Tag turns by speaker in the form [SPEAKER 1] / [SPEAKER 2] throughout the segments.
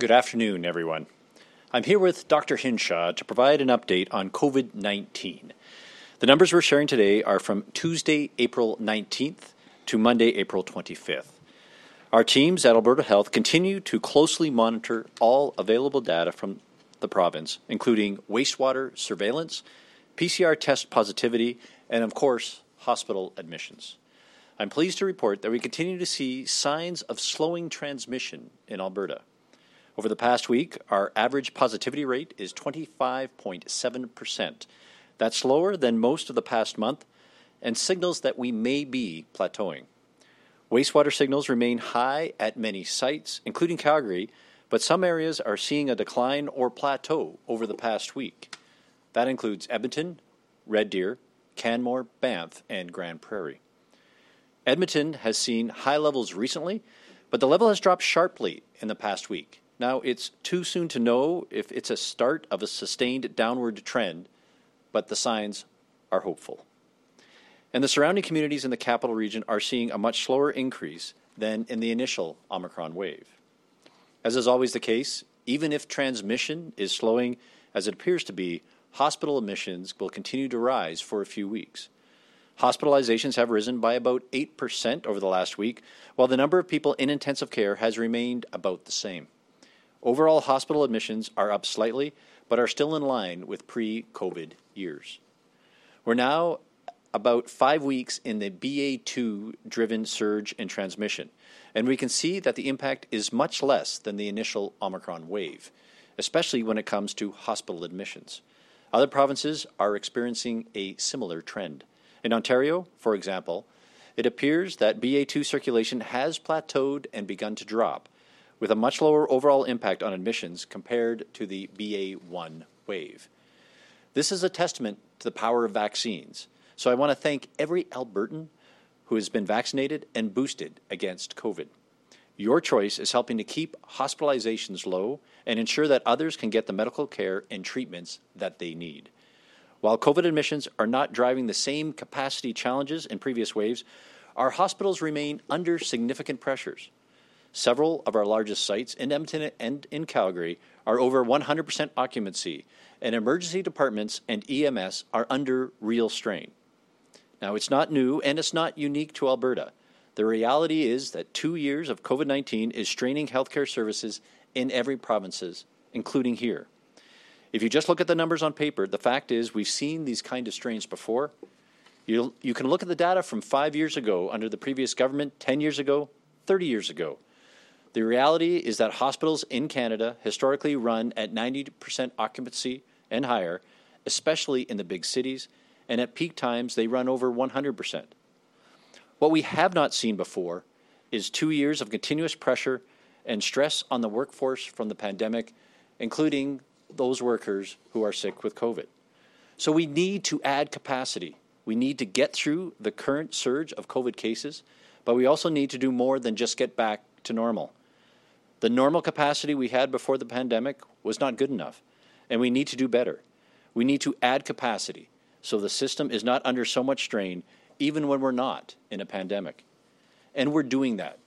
[SPEAKER 1] Good afternoon, everyone. I'm here with Dr. Hinshaw to provide an update on COVID 19. The numbers we're sharing today are from Tuesday, April 19th to Monday, April 25th. Our teams at Alberta Health continue to closely monitor all available data from the province, including wastewater surveillance, PCR test positivity, and of course, hospital admissions. I'm pleased to report that we continue to see signs of slowing transmission in Alberta. Over the past week, our average positivity rate is 25.7%. That's lower than most of the past month and signals that we may be plateauing. Wastewater signals remain high at many sites, including Calgary, but some areas are seeing a decline or plateau over the past week. That includes Edmonton, Red Deer, Canmore, Banff, and Grande Prairie. Edmonton has seen high levels recently, but the level has dropped sharply in the past week. Now, it's too soon to know if it's a start of a sustained downward trend, but the signs are hopeful and the surrounding communities in the capital region are seeing a much slower increase than in the initial Omicron wave. As is always the case, even if transmission is slowing as it appears to be, hospital admissions will continue to rise for a few weeks. Hospitalizations have risen by about 8% over the last week, while the number of people in intensive care has remained about the same. Overall hospital admissions are up slightly, but are still in line with pre COVID years. We're now about five weeks in the BA2 driven surge in transmission, and we can see that the impact is much less than the initial Omicron wave, especially when it comes to hospital admissions. Other provinces are experiencing a similar trend. In Ontario, for example, it appears that BA2 circulation has plateaued and begun to drop, with a much lower overall impact on admissions compared to the BA1 wave. This is a testament to the power of vaccines so I want to thank every Albertan who has been vaccinated and boosted against COVID. Your choice is helping to keep hospitalizations low and ensure that others can get the medical care and treatments that they need. While COVID admissions are not driving the same capacity challenges in previous waves, our hospitals remain under significant pressures. Several of our largest sites in Edmonton and in Calgary are over 100% occupancy, and emergency departments and EMS are under real strain. Now, it's not new and it's not unique to Alberta. The reality is that two years of COVID 19 is straining healthcare services in every provinces, including here. If you just look at the numbers on paper, the fact is we've seen these kind of strains before. you you can look at the data from five years ago under the previous government, 10 years ago, 30 years ago. The reality is that hospitals in Canada historically run at 90% occupancy and higher, especially in the big cities, and at peak times they run over 100%. What we have not seen before is two years of continuous pressure and stress on the workforce from the pandemic, including those workers who are sick with COVID. So we need to add capacity. We need to get through the current surge of COVID cases, but we also need to do more than just get back to normal. The normal capacity we had before the pandemic was not good enough, and we need to do better. We need to add capacity so the system is not under so much strain, even when we're not in a pandemic. And we're doing that.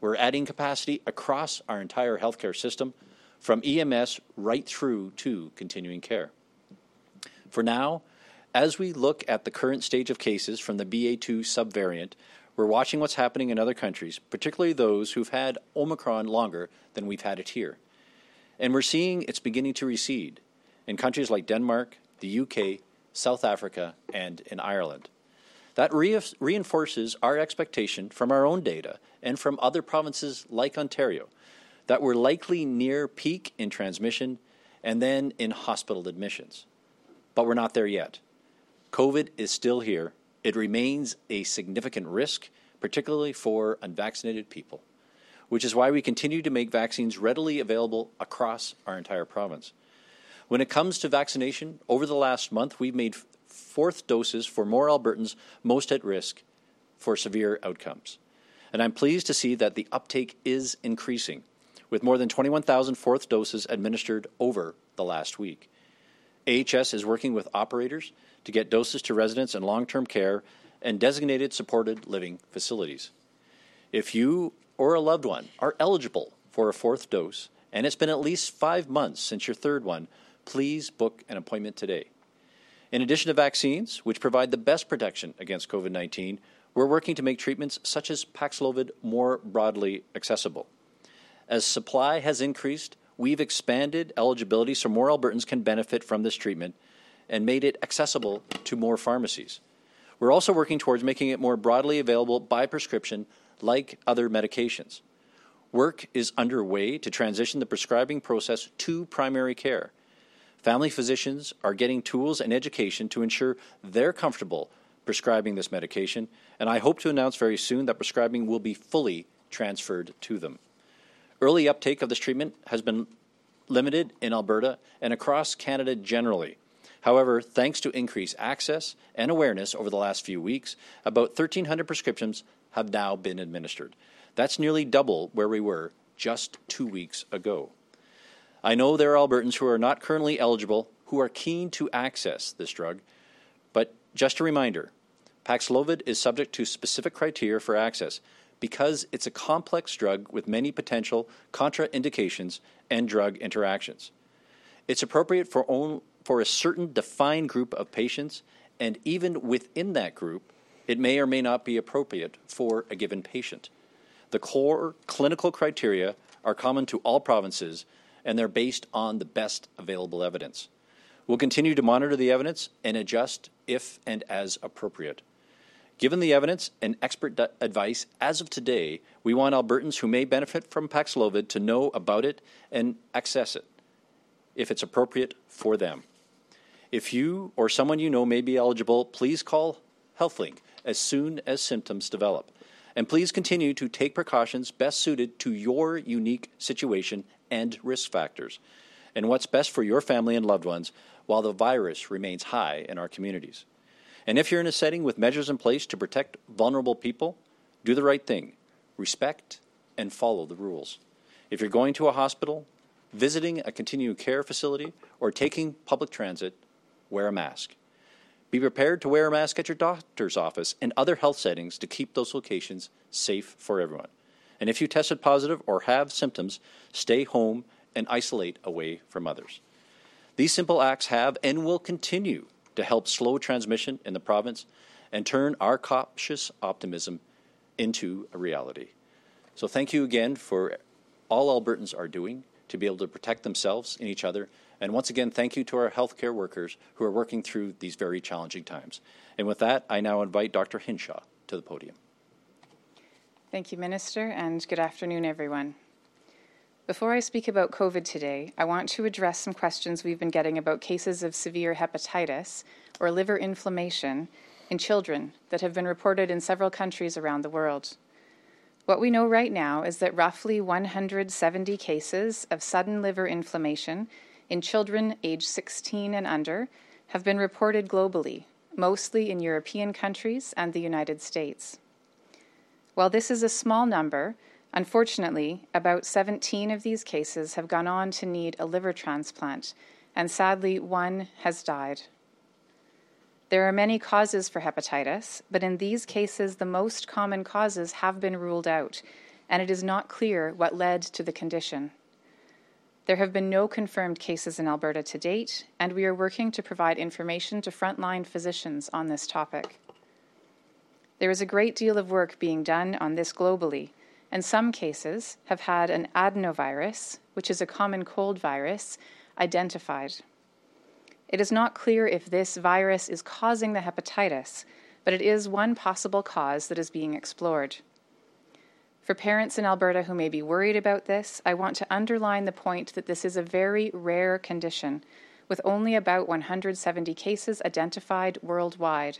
[SPEAKER 1] We're adding capacity across our entire healthcare system, from EMS right through to continuing care. For now, as we look at the current stage of cases from the BA2 subvariant, we're watching what's happening in other countries, particularly those who've had Omicron longer than we've had it here. And we're seeing it's beginning to recede in countries like Denmark, the UK, South Africa, and in Ireland. That re- reinforces our expectation from our own data and from other provinces like Ontario that we're likely near peak in transmission and then in hospital admissions. But we're not there yet. COVID is still here. It remains a significant risk, particularly for unvaccinated people, which is why we continue to make vaccines readily available across our entire province. When it comes to vaccination, over the last month, we've made fourth doses for more Albertans most at risk for severe outcomes. And I'm pleased to see that the uptake is increasing, with more than 21,000 fourth doses administered over the last week. AHS is working with operators to get doses to residents in long term care and designated supported living facilities. If you or a loved one are eligible for a fourth dose and it's been at least five months since your third one, please book an appointment today. In addition to vaccines, which provide the best protection against COVID 19, we're working to make treatments such as Paxlovid more broadly accessible. As supply has increased, we've expanded eligibility so more Albertans can benefit from this treatment and made it accessible to more pharmacies. We're also working towards making it more broadly available by prescription like other medications. Work is underway to transition the prescribing process to primary care. Family physicians are getting tools and education to ensure they're comfortable prescribing this medication, and I hope to announce very soon that prescribing will be fully transferred to them. Early uptake of this treatment has been limited in Alberta and across Canada generally. However, thanks to increased access and awareness over the last few weeks, about 1,300 prescriptions have now been administered. That's nearly double where we were just two weeks ago. I know there are Albertans who are not currently eligible who are keen to access this drug, but just a reminder Paxlovid is subject to specific criteria for access because it's a complex drug with many potential contraindications and drug interactions. It's appropriate for, only, for a certain defined group of patients, and even within that group, it may or may not be appropriate for a given patient. The core clinical criteria are common to all provinces, and they're based on the best available evidence. We'll continue to monitor the evidence and adjust if and as appropriate. Given the evidence and expert d- advice as of today, we want Albertans who may benefit from Paxlovid to know about it and access it if it's appropriate for them. If you or someone you know may be eligible, please call HealthLink as soon as symptoms develop. And please continue to take precautions best suited to your unique situation and risk factors, and what's best for your family and loved ones while the virus remains high in our communities. And if you're in a setting with measures in place to protect vulnerable people, do the right thing, respect and follow the rules. If you're going to a hospital, visiting a continuing care facility, or taking public transit, wear a mask. Be prepared to wear a mask at your doctor's office and other health settings to keep those locations safe for everyone. And if you tested positive or have symptoms, stay home and isolate away from others. These simple acts have and will continue to help slow transmission in the province and turn our cautious optimism into a reality. So, thank you again for all Albertans are doing to be able to protect themselves and each other. And once again, thank you to our healthcare workers who are working through these very challenging times. And with that, I now invite Dr. Hinshaw to the podium.
[SPEAKER 2] Thank you, Minister, and good afternoon, everyone. Before I speak about COVID today, I want to address some questions we've been getting about cases of severe hepatitis or liver inflammation in children that have been reported in several countries around the world. What we know right now is that roughly 170 cases of sudden liver inflammation in children aged 16 and under have been reported globally, mostly in European countries and the United States. While this is a small number, Unfortunately, about 17 of these cases have gone on to need a liver transplant, and sadly, one has died. There are many causes for hepatitis, but in these cases, the most common causes have been ruled out, and it is not clear what led to the condition. There have been no confirmed cases in Alberta to date, and we are working to provide information to frontline physicians on this topic. There is a great deal of work being done on this globally and some cases have had an adenovirus, which is a common cold virus, identified. It is not clear if this virus is causing the hepatitis, but it is one possible cause that is being explored. For parents in Alberta who may be worried about this, I want to underline the point that this is a very rare condition, with only about 170 cases identified worldwide.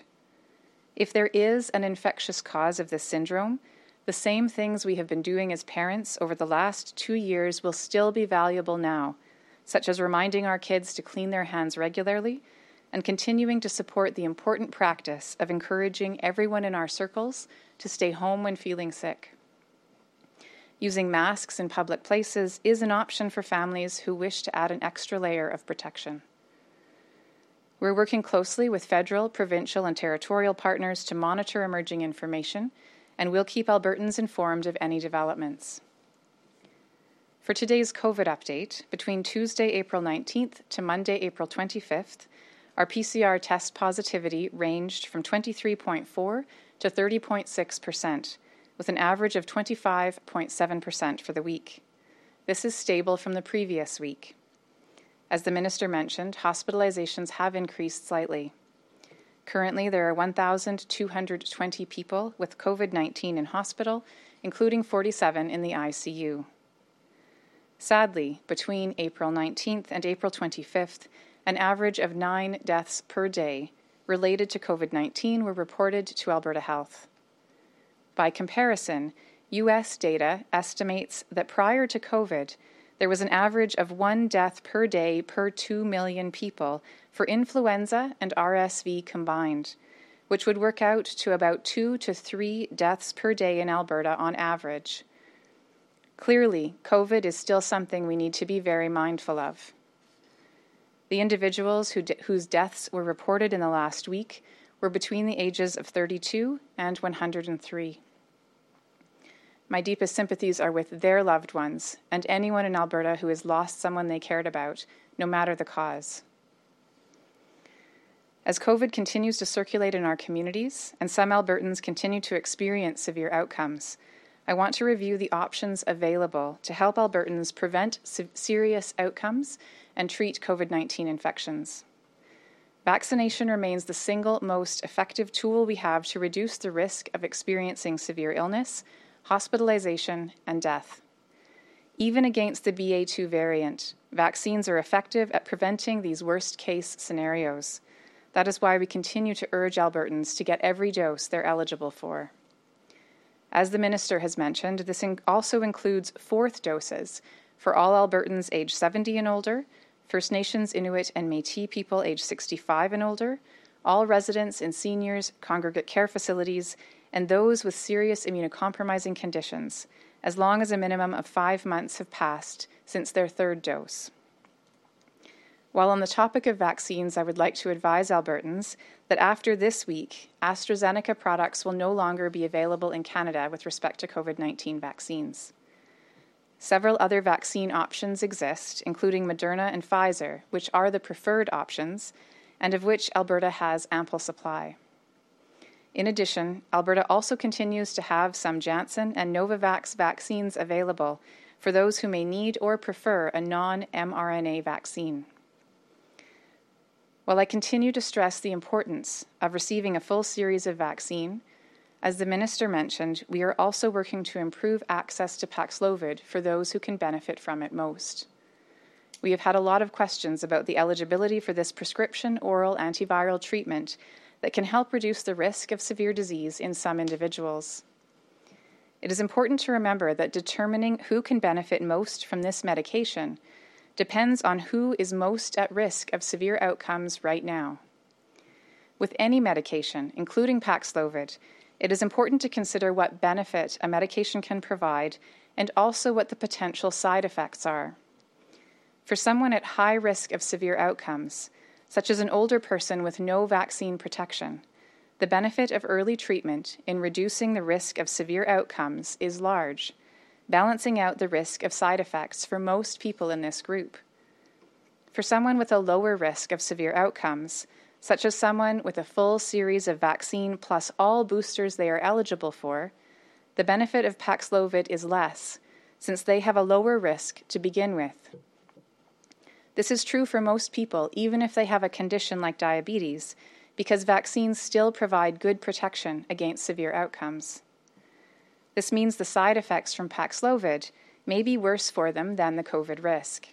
[SPEAKER 2] If there is an infectious cause of this syndrome, the same things we have been doing as parents over the last two years will still be valuable now, such as reminding our kids to clean their hands regularly and continuing to support the important practice of encouraging everyone in our circles to stay home when feeling sick. Using masks in public places is an option for families who wish to add an extra layer of protection. We're working closely with federal, provincial, and territorial partners to monitor emerging information and we'll keep Albertans informed of any developments. For today's COVID update, between Tuesday, April 19th to Monday, April 25th, our PCR test positivity ranged from 23.4 to 30.6%, with an average of 25.7% for the week. This is stable from the previous week. As the minister mentioned, hospitalizations have increased slightly. Currently, there are 1,220 people with COVID 19 in hospital, including 47 in the ICU. Sadly, between April 19th and April 25th, an average of nine deaths per day related to COVID 19 were reported to Alberta Health. By comparison, US data estimates that prior to COVID, there was an average of one death per day per 2 million people for influenza and RSV combined, which would work out to about two to three deaths per day in Alberta on average. Clearly, COVID is still something we need to be very mindful of. The individuals who de- whose deaths were reported in the last week were between the ages of 32 and 103. My deepest sympathies are with their loved ones and anyone in Alberta who has lost someone they cared about, no matter the cause. As COVID continues to circulate in our communities and some Albertans continue to experience severe outcomes, I want to review the options available to help Albertans prevent serious outcomes and treat COVID 19 infections. Vaccination remains the single most effective tool we have to reduce the risk of experiencing severe illness hospitalization, and death. Even against the BA2 variant, vaccines are effective at preventing these worst case scenarios. That is why we continue to urge Albertans to get every dose they're eligible for. As the Minister has mentioned, this in- also includes fourth doses for all Albertans aged 70 and older, First Nations, Inuit, and Metis people aged 65 and older, all residents in seniors, congregate care facilities, and those with serious immunocompromising conditions, as long as a minimum of five months have passed since their third dose. While on the topic of vaccines, I would like to advise Albertans that after this week, AstraZeneca products will no longer be available in Canada with respect to COVID 19 vaccines. Several other vaccine options exist, including Moderna and Pfizer, which are the preferred options, and of which Alberta has ample supply. In addition, Alberta also continues to have some Janssen and Novavax vaccines available for those who may need or prefer a non mRNA vaccine. While I continue to stress the importance of receiving a full series of vaccine, as the Minister mentioned, we are also working to improve access to Paxlovid for those who can benefit from it most. We have had a lot of questions about the eligibility for this prescription oral antiviral treatment that can help reduce the risk of severe disease in some individuals. It is important to remember that determining who can benefit most from this medication depends on who is most at risk of severe outcomes right now. With any medication, including Paxlovid, it is important to consider what benefit a medication can provide and also what the potential side effects are. For someone at high risk of severe outcomes, such as an older person with no vaccine protection, the benefit of early treatment in reducing the risk of severe outcomes is large, balancing out the risk of side effects for most people in this group. For someone with a lower risk of severe outcomes, such as someone with a full series of vaccine plus all boosters they are eligible for, the benefit of Paxlovid is less, since they have a lower risk to begin with. This is true for most people, even if they have a condition like diabetes, because vaccines still provide good protection against severe outcomes. This means the side effects from Paxlovid may be worse for them than the COVID risk.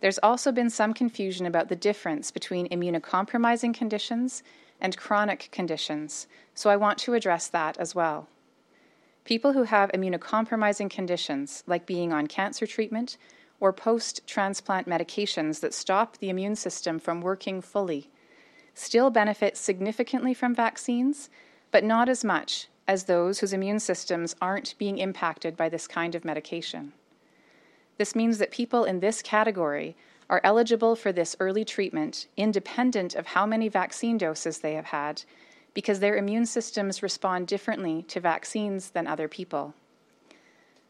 [SPEAKER 2] There's also been some confusion about the difference between immunocompromising conditions and chronic conditions, so I want to address that as well. People who have immunocompromising conditions, like being on cancer treatment or post transplant medications that stop the immune system from working fully still benefit significantly from vaccines, but not as much as those whose immune systems aren't being impacted by this kind of medication. This means that people in this category are eligible for this early treatment independent of how many vaccine doses they have had because their immune systems respond differently to vaccines than other people.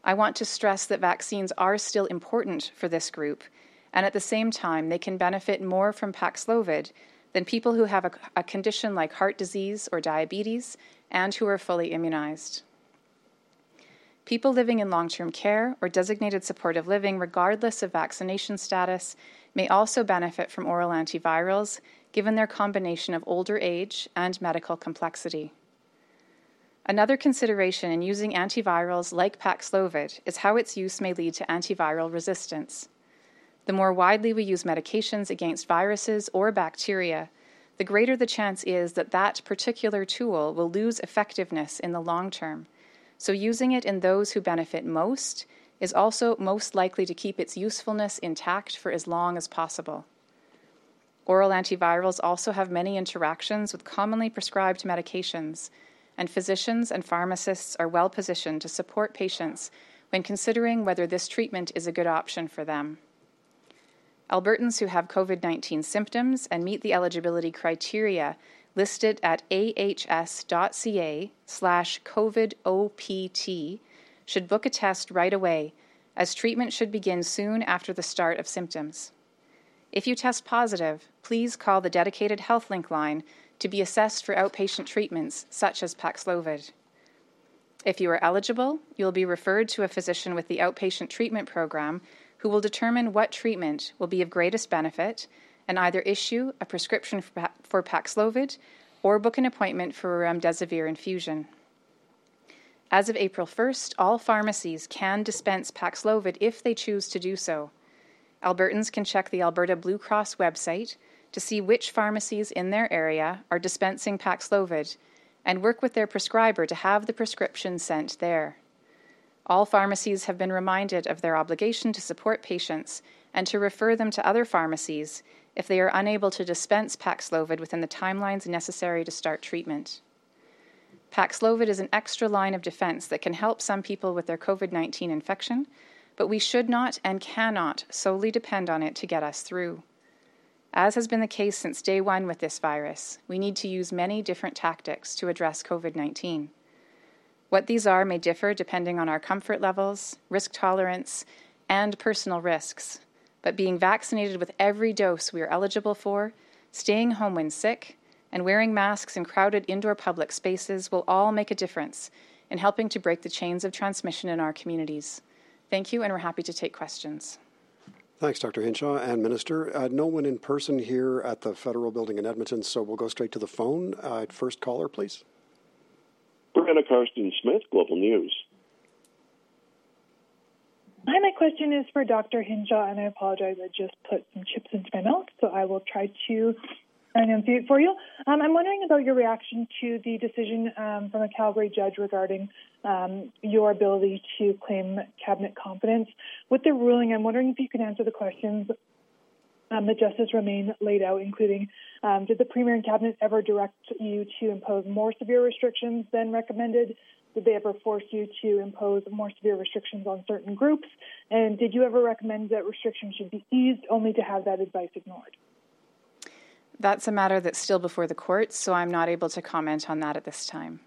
[SPEAKER 2] I want to stress that vaccines are still important for this group, and at the same time, they can benefit more from Paxlovid than people who have a, a condition like heart disease or diabetes and who are fully immunized. People living in long term care or designated supportive living, regardless of vaccination status, may also benefit from oral antivirals given their combination of older age and medical complexity. Another consideration in using antivirals like Paxlovid is how its use may lead to antiviral resistance. The more widely we use medications against viruses or bacteria, the greater the chance is that that particular tool will lose effectiveness in the long term. So, using it in those who benefit most is also most likely to keep its usefulness intact for as long as possible. Oral antivirals also have many interactions with commonly prescribed medications, and physicians and pharmacists are well positioned to support patients when considering whether this treatment is a good option for them. Albertans who have COVID 19 symptoms and meet the eligibility criteria listed at ahs.ca slash COVIDOPT should book a test right away, as treatment should begin soon after the start of symptoms. If you test positive, please call the dedicated HealthLink line to be assessed for outpatient treatments such as Paxlovid. If you are eligible, you will be referred to a physician with the outpatient treatment program who will determine what treatment will be of greatest benefit and either issue a prescription for Paxlovid or book an appointment for a remdesivir infusion. As of April 1st, all pharmacies can dispense Paxlovid if they choose to do so. Albertans can check the Alberta Blue Cross website to see which pharmacies in their area are dispensing Paxlovid and work with their prescriber to have the prescription sent there. All pharmacies have been reminded of their obligation to support patients and to refer them to other pharmacies if they are unable to dispense Paxlovid within the timelines necessary to start treatment. Paxlovid is an extra line of defense that can help some people with their COVID 19 infection, but we should not and cannot solely depend on it to get us through. As has been the case since day one with this virus, we need to use many different tactics to address COVID 19. What these are may differ depending on our comfort levels, risk tolerance, and personal risks. But being vaccinated with every dose we are eligible for, staying home when sick, and wearing masks in crowded indoor public spaces will all make a difference in helping to break the chains of transmission in our communities. Thank you, and we're happy to take questions.
[SPEAKER 3] Thanks, Dr. Hinshaw and Minister. Uh, no one in person here at the Federal Building in Edmonton, so we'll go straight to the phone. Uh, first caller, please.
[SPEAKER 4] Breanna Karsten Smith, Global News.
[SPEAKER 5] Hi, my question is for Dr. Hinshaw, and I apologize. I just put some chips into my mouth, so I will try to enunciate for you. Um, I'm wondering about your reaction to the decision um, from a Calgary judge regarding um, your ability to claim cabinet confidence. With the ruling, I'm wondering if you can answer the questions um, that Justice Romaine laid out, including um, did the Premier and Cabinet ever direct you to impose more severe restrictions than recommended? Did they ever force you to impose more severe restrictions on certain groups? And did you ever recommend that restrictions should be eased only to have that advice ignored?
[SPEAKER 2] That's a matter that's still before the courts, so I'm not able to comment on that at this time.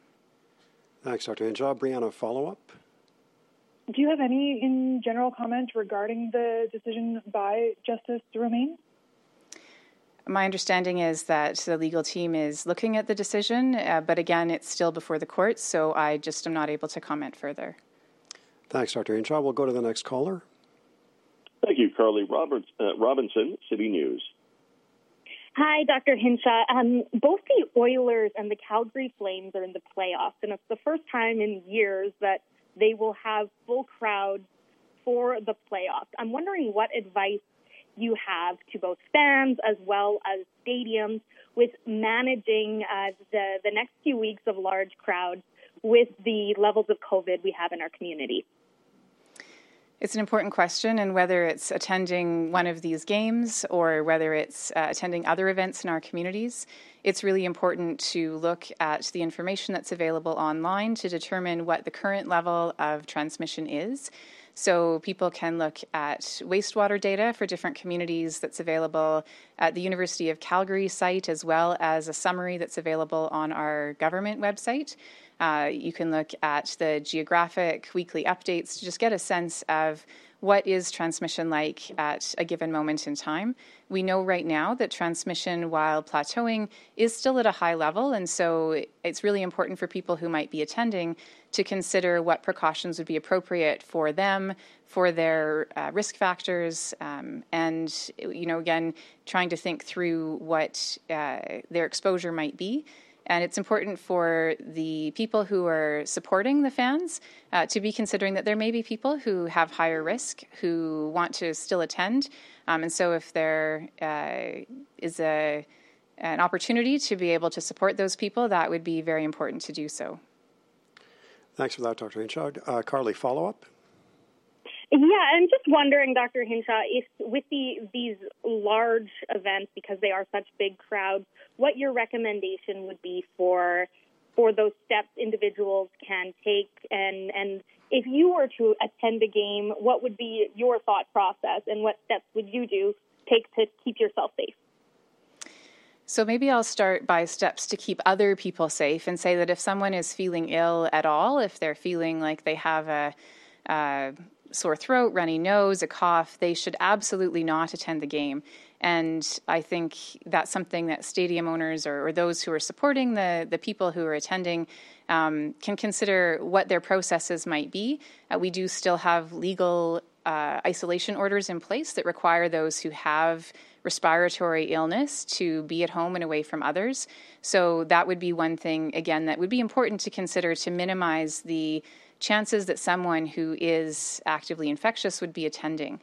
[SPEAKER 3] Thanks, Dr. Hinshaw. Breanna, follow up?
[SPEAKER 5] Do you have any in general comment regarding the decision by Justice Romaine?
[SPEAKER 2] My understanding is that the legal team is looking at the decision, uh, but again, it's still before the courts, so I just am not able to comment further.
[SPEAKER 3] Thanks, Dr. Hinshaw. We'll go to the next caller.
[SPEAKER 4] Thank you, Carly Roberts, uh, Robinson, City News.
[SPEAKER 6] Hi, Dr. Hinshaw. Um, both the Oilers and the Calgary Flames are in the playoffs, and it's the first time in years that they will have full crowds for the playoffs. I'm wondering what advice you have to both fans as well as stadiums with managing uh, the, the next few weeks of large crowds with the levels of COVID we have in our community.
[SPEAKER 2] It's an important question, and whether it's attending one of these games or whether it's uh, attending other events in our communities, it's really important to look at the information that's available online to determine what the current level of transmission is. So people can look at wastewater data for different communities that's available at the University of Calgary site, as well as a summary that's available on our government website. Uh, you can look at the geographic weekly updates to just get a sense of what is transmission like at a given moment in time. We know right now that transmission, while plateauing, is still at a high level, and so it's really important for people who might be attending to consider what precautions would be appropriate for them, for their uh, risk factors, um, and you know, again, trying to think through what uh, their exposure might be. And it's important for the people who are supporting the fans uh, to be considering that there may be people who have higher risk who want to still attend. Um, and so, if there uh, is a an opportunity to be able to support those people, that would be very important to do so.
[SPEAKER 3] Thanks for that, Dr. Hinshaw. Uh, Carly, follow up?
[SPEAKER 6] Yeah, I'm just wondering, Dr. Hinshaw, if with the these large events, because they are such big crowds, what your recommendation would be for for those steps individuals can take, and and if you were to attend a game, what would be your thought process, and what steps would you do take to keep yourself safe?
[SPEAKER 2] So maybe I'll start by steps to keep other people safe and say that if someone is feeling ill at all, if they're feeling like they have a, a sore throat, runny nose, a cough, they should absolutely not attend the game. And I think that's something that stadium owners or, or those who are supporting the, the people who are attending um, can consider what their processes might be. Uh, we do still have legal uh, isolation orders in place that require those who have respiratory illness to be at home and away from others. So that would be one thing, again, that would be important to consider to minimize the chances that someone who is actively infectious would be attending.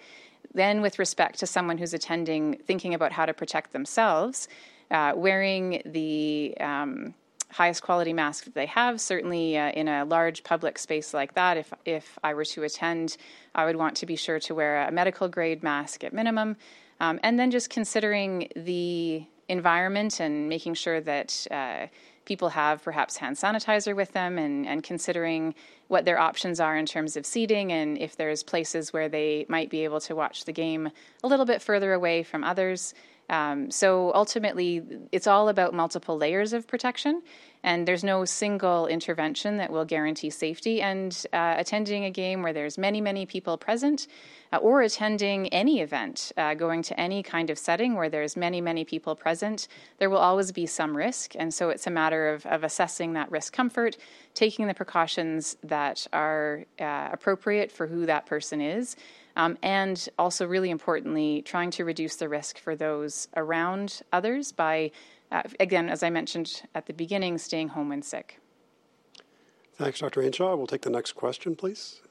[SPEAKER 2] Then, with respect to someone who's attending, thinking about how to protect themselves, uh, wearing the um, highest quality mask that they have. Certainly, uh, in a large public space like that, if if I were to attend, I would want to be sure to wear a medical grade mask at minimum, um, and then just considering the environment and making sure that. Uh, people have perhaps hand sanitizer with them and, and considering what their options are in terms of seating and if there's places where they might be able to watch the game a little bit further away from others. Um, so ultimately, it's all about multiple layers of protection, and there's no single intervention that will guarantee safety. And uh, attending a game where there's many, many people present, uh, or attending any event, uh, going to any kind of setting where there's many, many people present, there will always be some risk. And so it's a matter of, of assessing that risk comfort, taking the precautions that are uh, appropriate for who that person is. Um, and also, really importantly, trying to reduce the risk for those around others by, uh, again, as I mentioned at the beginning, staying home when sick.
[SPEAKER 3] Thanks, Dr. Hinshaw. We'll take the next question, please.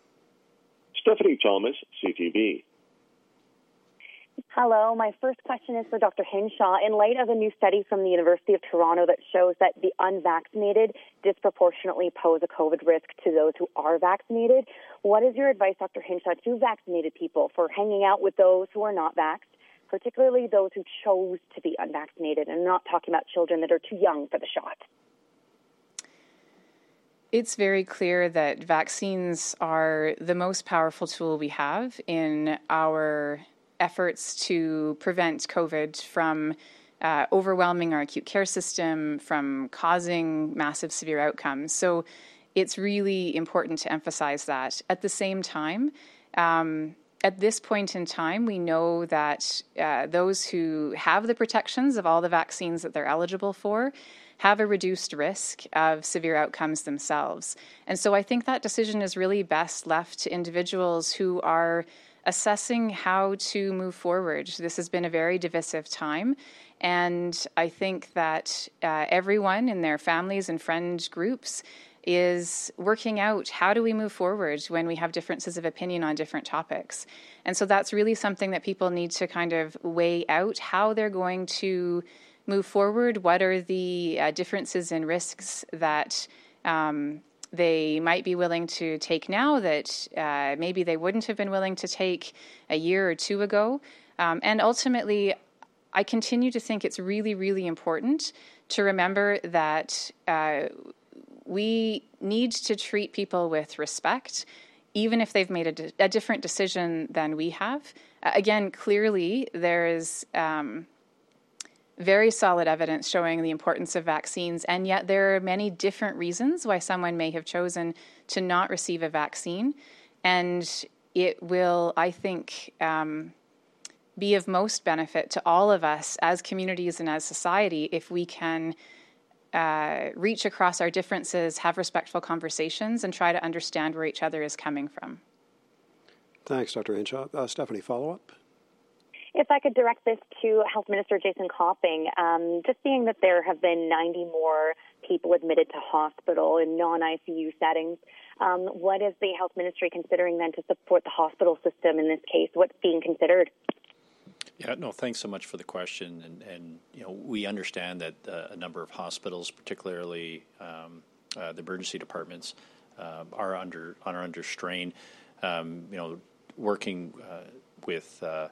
[SPEAKER 4] Stephanie Thomas, CTV.
[SPEAKER 7] Hello, my first question is for Dr. Hinshaw. In light of a new study from the University of Toronto that shows that the unvaccinated disproportionately pose a COVID risk to those who are vaccinated, what is your advice, Dr. Hinshaw, to vaccinated people for hanging out with those who are not vaxxed, particularly those who chose to be unvaccinated? And I'm not talking about children that are too young for the shot.
[SPEAKER 2] It's very clear that vaccines are the most powerful tool we have in our efforts to prevent COVID from uh, overwhelming our acute care system, from causing massive severe outcomes. So it's really important to emphasize that. At the same time, um, at this point in time, we know that uh, those who have the protections of all the vaccines that they're eligible for have a reduced risk of severe outcomes themselves. And so I think that decision is really best left to individuals who are assessing how to move forward. This has been a very divisive time. And I think that uh, everyone in their families and friend groups is working out how do we move forward when we have differences of opinion on different topics. And so that's really something that people need to kind of weigh out how they're going to move forward. What are the uh, differences and risks that um, they might be willing to take now that uh, maybe they wouldn't have been willing to take a year or two ago. Um, and ultimately, I continue to think it's really, really important to remember that uh, we need to treat people with respect, even if they've made a, di- a different decision than we have. Uh, again, clearly, there is. Um, very solid evidence showing the importance of vaccines, and yet there are many different reasons why someone may have chosen to not receive a vaccine. And it will, I think, um, be of most benefit to all of us as communities and as society if we can uh, reach across our differences, have respectful conversations, and try to understand where each other is coming from.
[SPEAKER 3] Thanks, Dr. Hinshaw. Uh, Stephanie, follow up?
[SPEAKER 7] If I could direct this to Health Minister Jason Copping, um, just seeing that there have been 90 more people admitted to hospital in non ICU settings, um, what is the Health Ministry considering then to support the hospital system in this case? What's being considered?
[SPEAKER 1] Yeah, no, thanks so much for the question. And, and you know, we understand that uh, a number of hospitals, particularly um, uh, the emergency departments, uh, are under are under strain. Um, you know, working uh, with uh,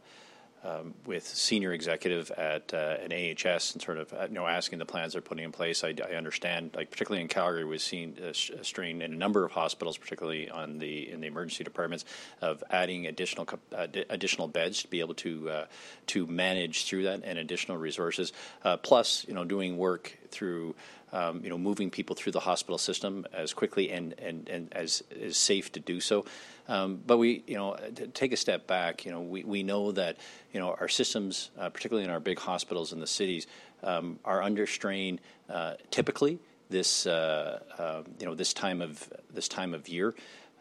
[SPEAKER 1] um, with senior executive at uh, an AHS and sort of uh, you know asking the plans they're putting in place. I, I understand, like particularly in Calgary, we've seen a, a, strain in a number of hospitals, particularly on the in the emergency departments, of adding additional uh, additional beds to be able to uh, to manage through that and additional resources. Uh, plus, you know, doing work through um, you know, moving people through the hospital system as quickly and, and, and as is safe to do so. Um, but we, you know, take a step back. You know, we, we know that you know our systems, uh, particularly in our big hospitals in the cities, um, are under strain uh, typically this uh, uh you know this time of this time of year.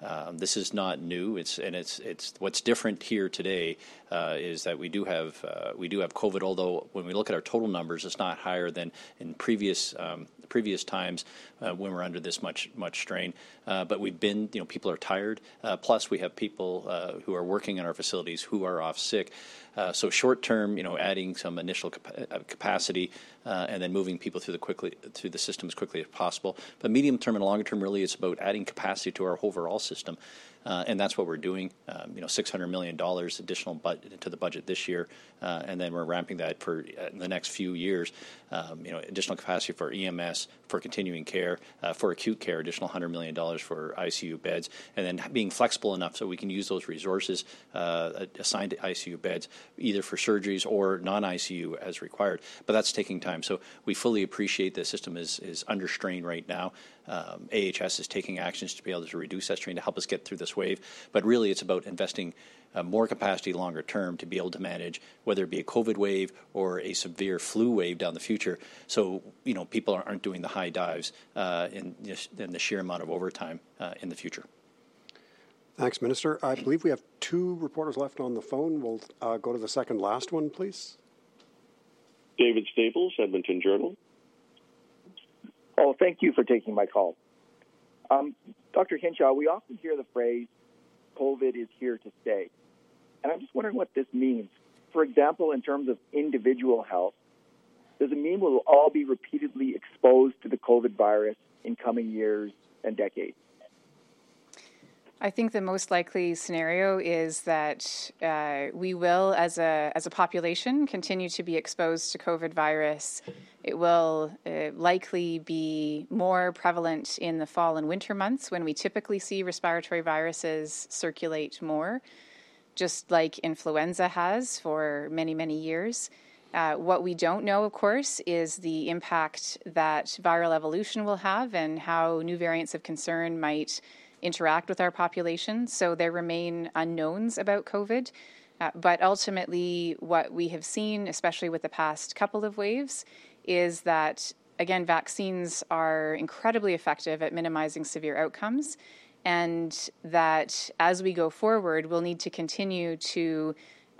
[SPEAKER 1] Um, this is not new. It's and it's it's what's different here today uh, is that we do have uh, we do have COVID. Although when we look at our total numbers, it's not higher than in previous um, previous times uh, when we're under this much much strain. Uh, but we've been you know people are tired. Uh, plus we have people uh, who are working in our facilities who are off sick. Uh, so short term, you know, adding some initial uh, capacity uh, and then moving people through the quickly through the system as quickly as possible. But medium term and longer term, really, it's about adding capacity to our overall system. And that's what we're doing. Um, you know, six hundred million dollars additional budget to the budget this year, and then we're ramping that for the next few years. Um, you know, additional capacity for EMS, for continuing care, for acute care, additional hundred million dollars for ICU beds, and then being flexible enough so we can use those resources uh, assigned to ICU beds either for surgeries or non-ICU as required. But that's taking time. So we fully appreciate the system is is under strain right now. Um, AHS is taking actions to be able to reduce that strain to help us get through this wave. But really, it's about investing uh, more capacity longer term to be able to manage whether it be a COVID wave or a severe flu wave down the future. So you know people aren't doing the high dives uh, in, in, the sheer amount of overtime uh, in the future.
[SPEAKER 3] Thanks, Minister. I believe we have two reporters left on the phone. We'll uh, go to the second last one, please.
[SPEAKER 4] David Staples, Edmonton Journal.
[SPEAKER 8] Oh, thank you for taking my call. Um, Dr. Hinshaw, we often hear the phrase, COVID is here to stay. And I'm just wondering what this means. For example, in terms of individual health, does it mean we'll all be repeatedly exposed to the COVID virus in coming years and decades?
[SPEAKER 2] I think the most likely scenario is that uh, we will, as a as a population, continue to be exposed to COVID virus. It will uh, likely be more prevalent in the fall and winter months when we typically see respiratory viruses circulate more, just like influenza has for many many years. Uh, what we don't know, of course, is the impact that viral evolution will have and how new variants of concern might interact with our population. So there remain unknowns about COVID. Uh, but ultimately, what we have seen, especially with the past couple of waves, is that, again, vaccines are incredibly effective at minimizing severe outcomes. And that as we go forward, we'll need to continue to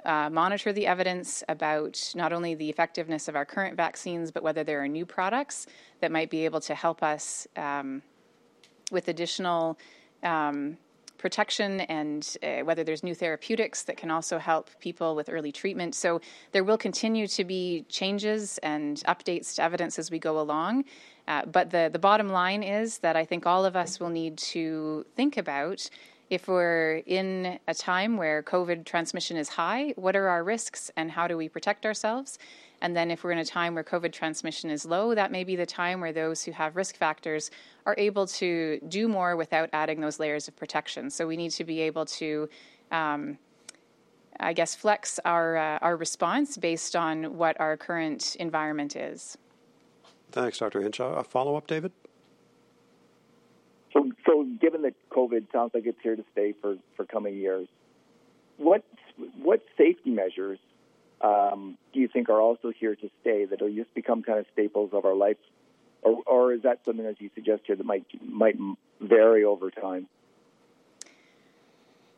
[SPEAKER 2] uh, monitor the evidence about not only the effectiveness of our current vaccines, but whether there are new products that might be able to help us um, with additional um, protection and uh, whether there's new therapeutics that can also help people with early treatment. So there will continue to be changes and updates to evidence as we go along. Uh, but the, the bottom line is that I think all of us will need to think about if we're in a time where COVID transmission is high, what are our risks and how do we protect ourselves? And then if we're in a time where COVID transmission is low, that may be the time where those who have risk factors are able to do more without adding those layers of protection. So we need to be able to um, I guess, flex our, uh, our response based on what our current environment is.
[SPEAKER 3] Thanks, Dr. Hinshaw. A follow up, David?
[SPEAKER 8] So, so given that COVID sounds like it's here to stay for, for coming years, what what safety measures um, do you think are also here to stay that will just become kind of staples of our life, or, or is that something as you suggest here that might might vary over time?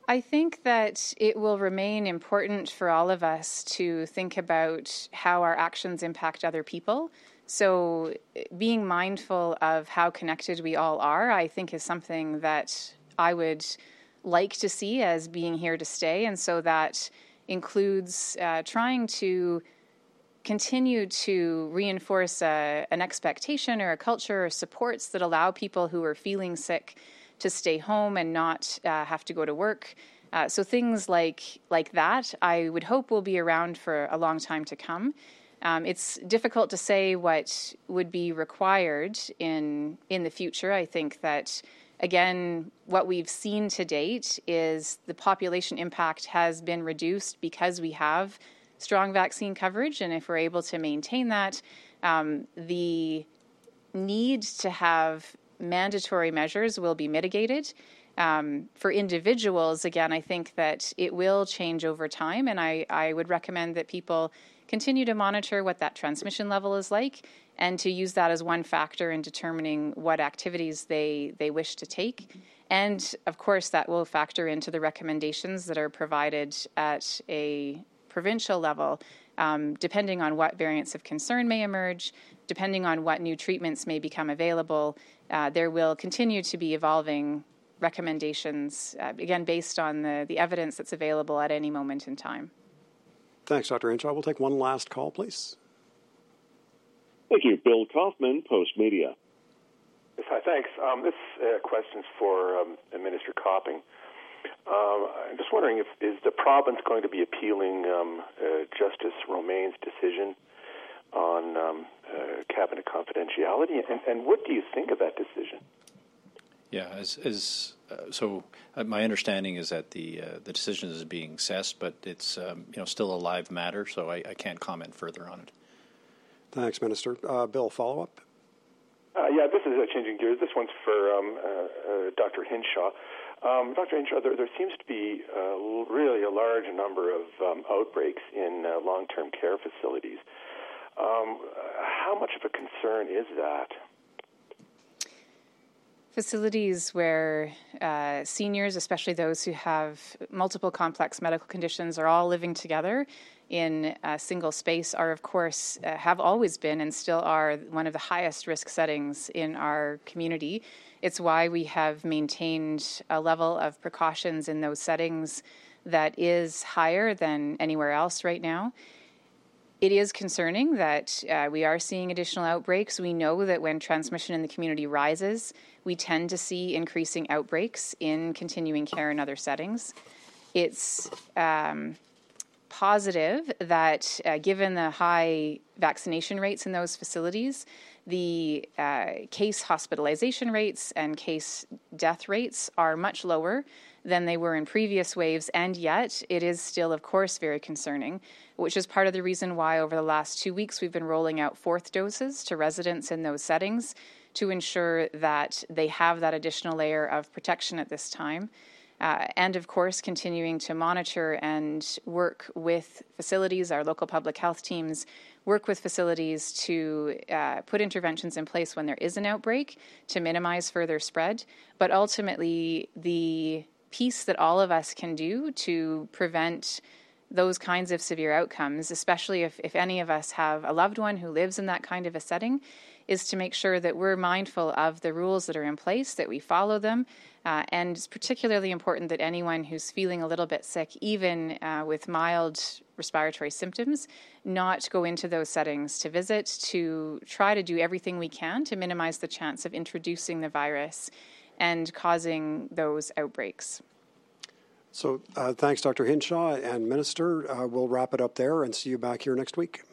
[SPEAKER 2] I think that it will remain important for all of us to think about how our actions impact other people. So, being mindful of how connected we all are, I think, is something that I would like to see as being here to stay. And so that includes uh, trying to continue to reinforce a, an expectation or a culture or supports that allow people who are feeling sick to stay home and not uh, have to go to work. Uh, so things like like that, I would hope will be around for a long time to come. Um, it's difficult to say what would be required in in the future. I think that again, what we've seen to date is the population impact has been reduced because we have strong vaccine coverage, and if we're able to maintain that, um, the need to have mandatory measures will be mitigated. Um, for individuals, again, I think that it will change over time, and I, I would recommend that people continue to monitor what that transmission level is like and to use that as one factor in determining what activities they, they wish to take. And of course, that will factor into the recommendations that are provided at a provincial level, um, depending on what variants of concern may emerge, depending on what new treatments may become available. Uh, there will continue to be evolving recommendations, uh, again, based on the, the evidence that's available at any moment in time.
[SPEAKER 3] Thanks, Dr. Hinshaw. We'll take one last call, please.
[SPEAKER 4] Thank you. Bill Kaufman, Postmedia.
[SPEAKER 9] Yes, hi, thanks. Um, this uh, question's for um, Minister Copping. Um, I'm just wondering if is the province going to be appealing um, uh, Justice Romaine's decision on um, uh, cabinet confidentiality, and, and, what do you think of that decision?
[SPEAKER 1] Yeah, as, as so, uh, my understanding is that the uh, the decision is being assessed, but it's um, you know still a live matter, so I, I can't comment further on it.
[SPEAKER 3] Thanks, Minister. Uh, Bill, follow up.
[SPEAKER 9] Uh, yeah, this is uh, changing gears. This one's for um, uh, uh Dr. Hinshaw. Um, Dr. Hinshaw, there, there, seems to be uh, really a large number of um, outbreaks in long-term care facilities. Um, how much of a concern is that?
[SPEAKER 2] Facilities where uh, seniors, especially those who have multiple complex medical conditions, are all living together in a single space are, of course, uh, have always been and still are one of the highest risk settings in our community. It's why we have maintained a level of precautions in those settings that is higher than anywhere else right now. It is concerning that uh, we are seeing additional outbreaks. We know that when transmission in the community rises, we tend to see increasing outbreaks in continuing care and other settings. It's um, positive that, uh, given the high vaccination rates in those facilities, the uh, case hospitalization rates and case death rates are much lower than they were in previous waves, and yet it is still, of course, very concerning, which is part of the reason why over the last two weeks we've been rolling out fourth doses to residents in those settings to ensure that they have that additional layer of protection at this time. Uh, and of course, continuing to monitor and work with facilities, our local public health teams, work with facilities to uh, put interventions in place when there is an outbreak to minimize further spread. But ultimately, the piece that all of us can do to prevent those kinds of severe outcomes, especially if, if any of us have a loved one who lives in that kind of a setting, is to make sure that we're mindful of the rules that are in place, that we follow them. Uh, and it's particularly important that anyone who's feeling a little bit sick, even uh, with mild respiratory symptoms, not go into those settings to visit, to try to do everything we can to minimize the chance of introducing the virus and causing those outbreaks.
[SPEAKER 3] So, uh, thanks, Dr. Hinshaw and Minister. Uh, we'll wrap it up there and see you back here next week.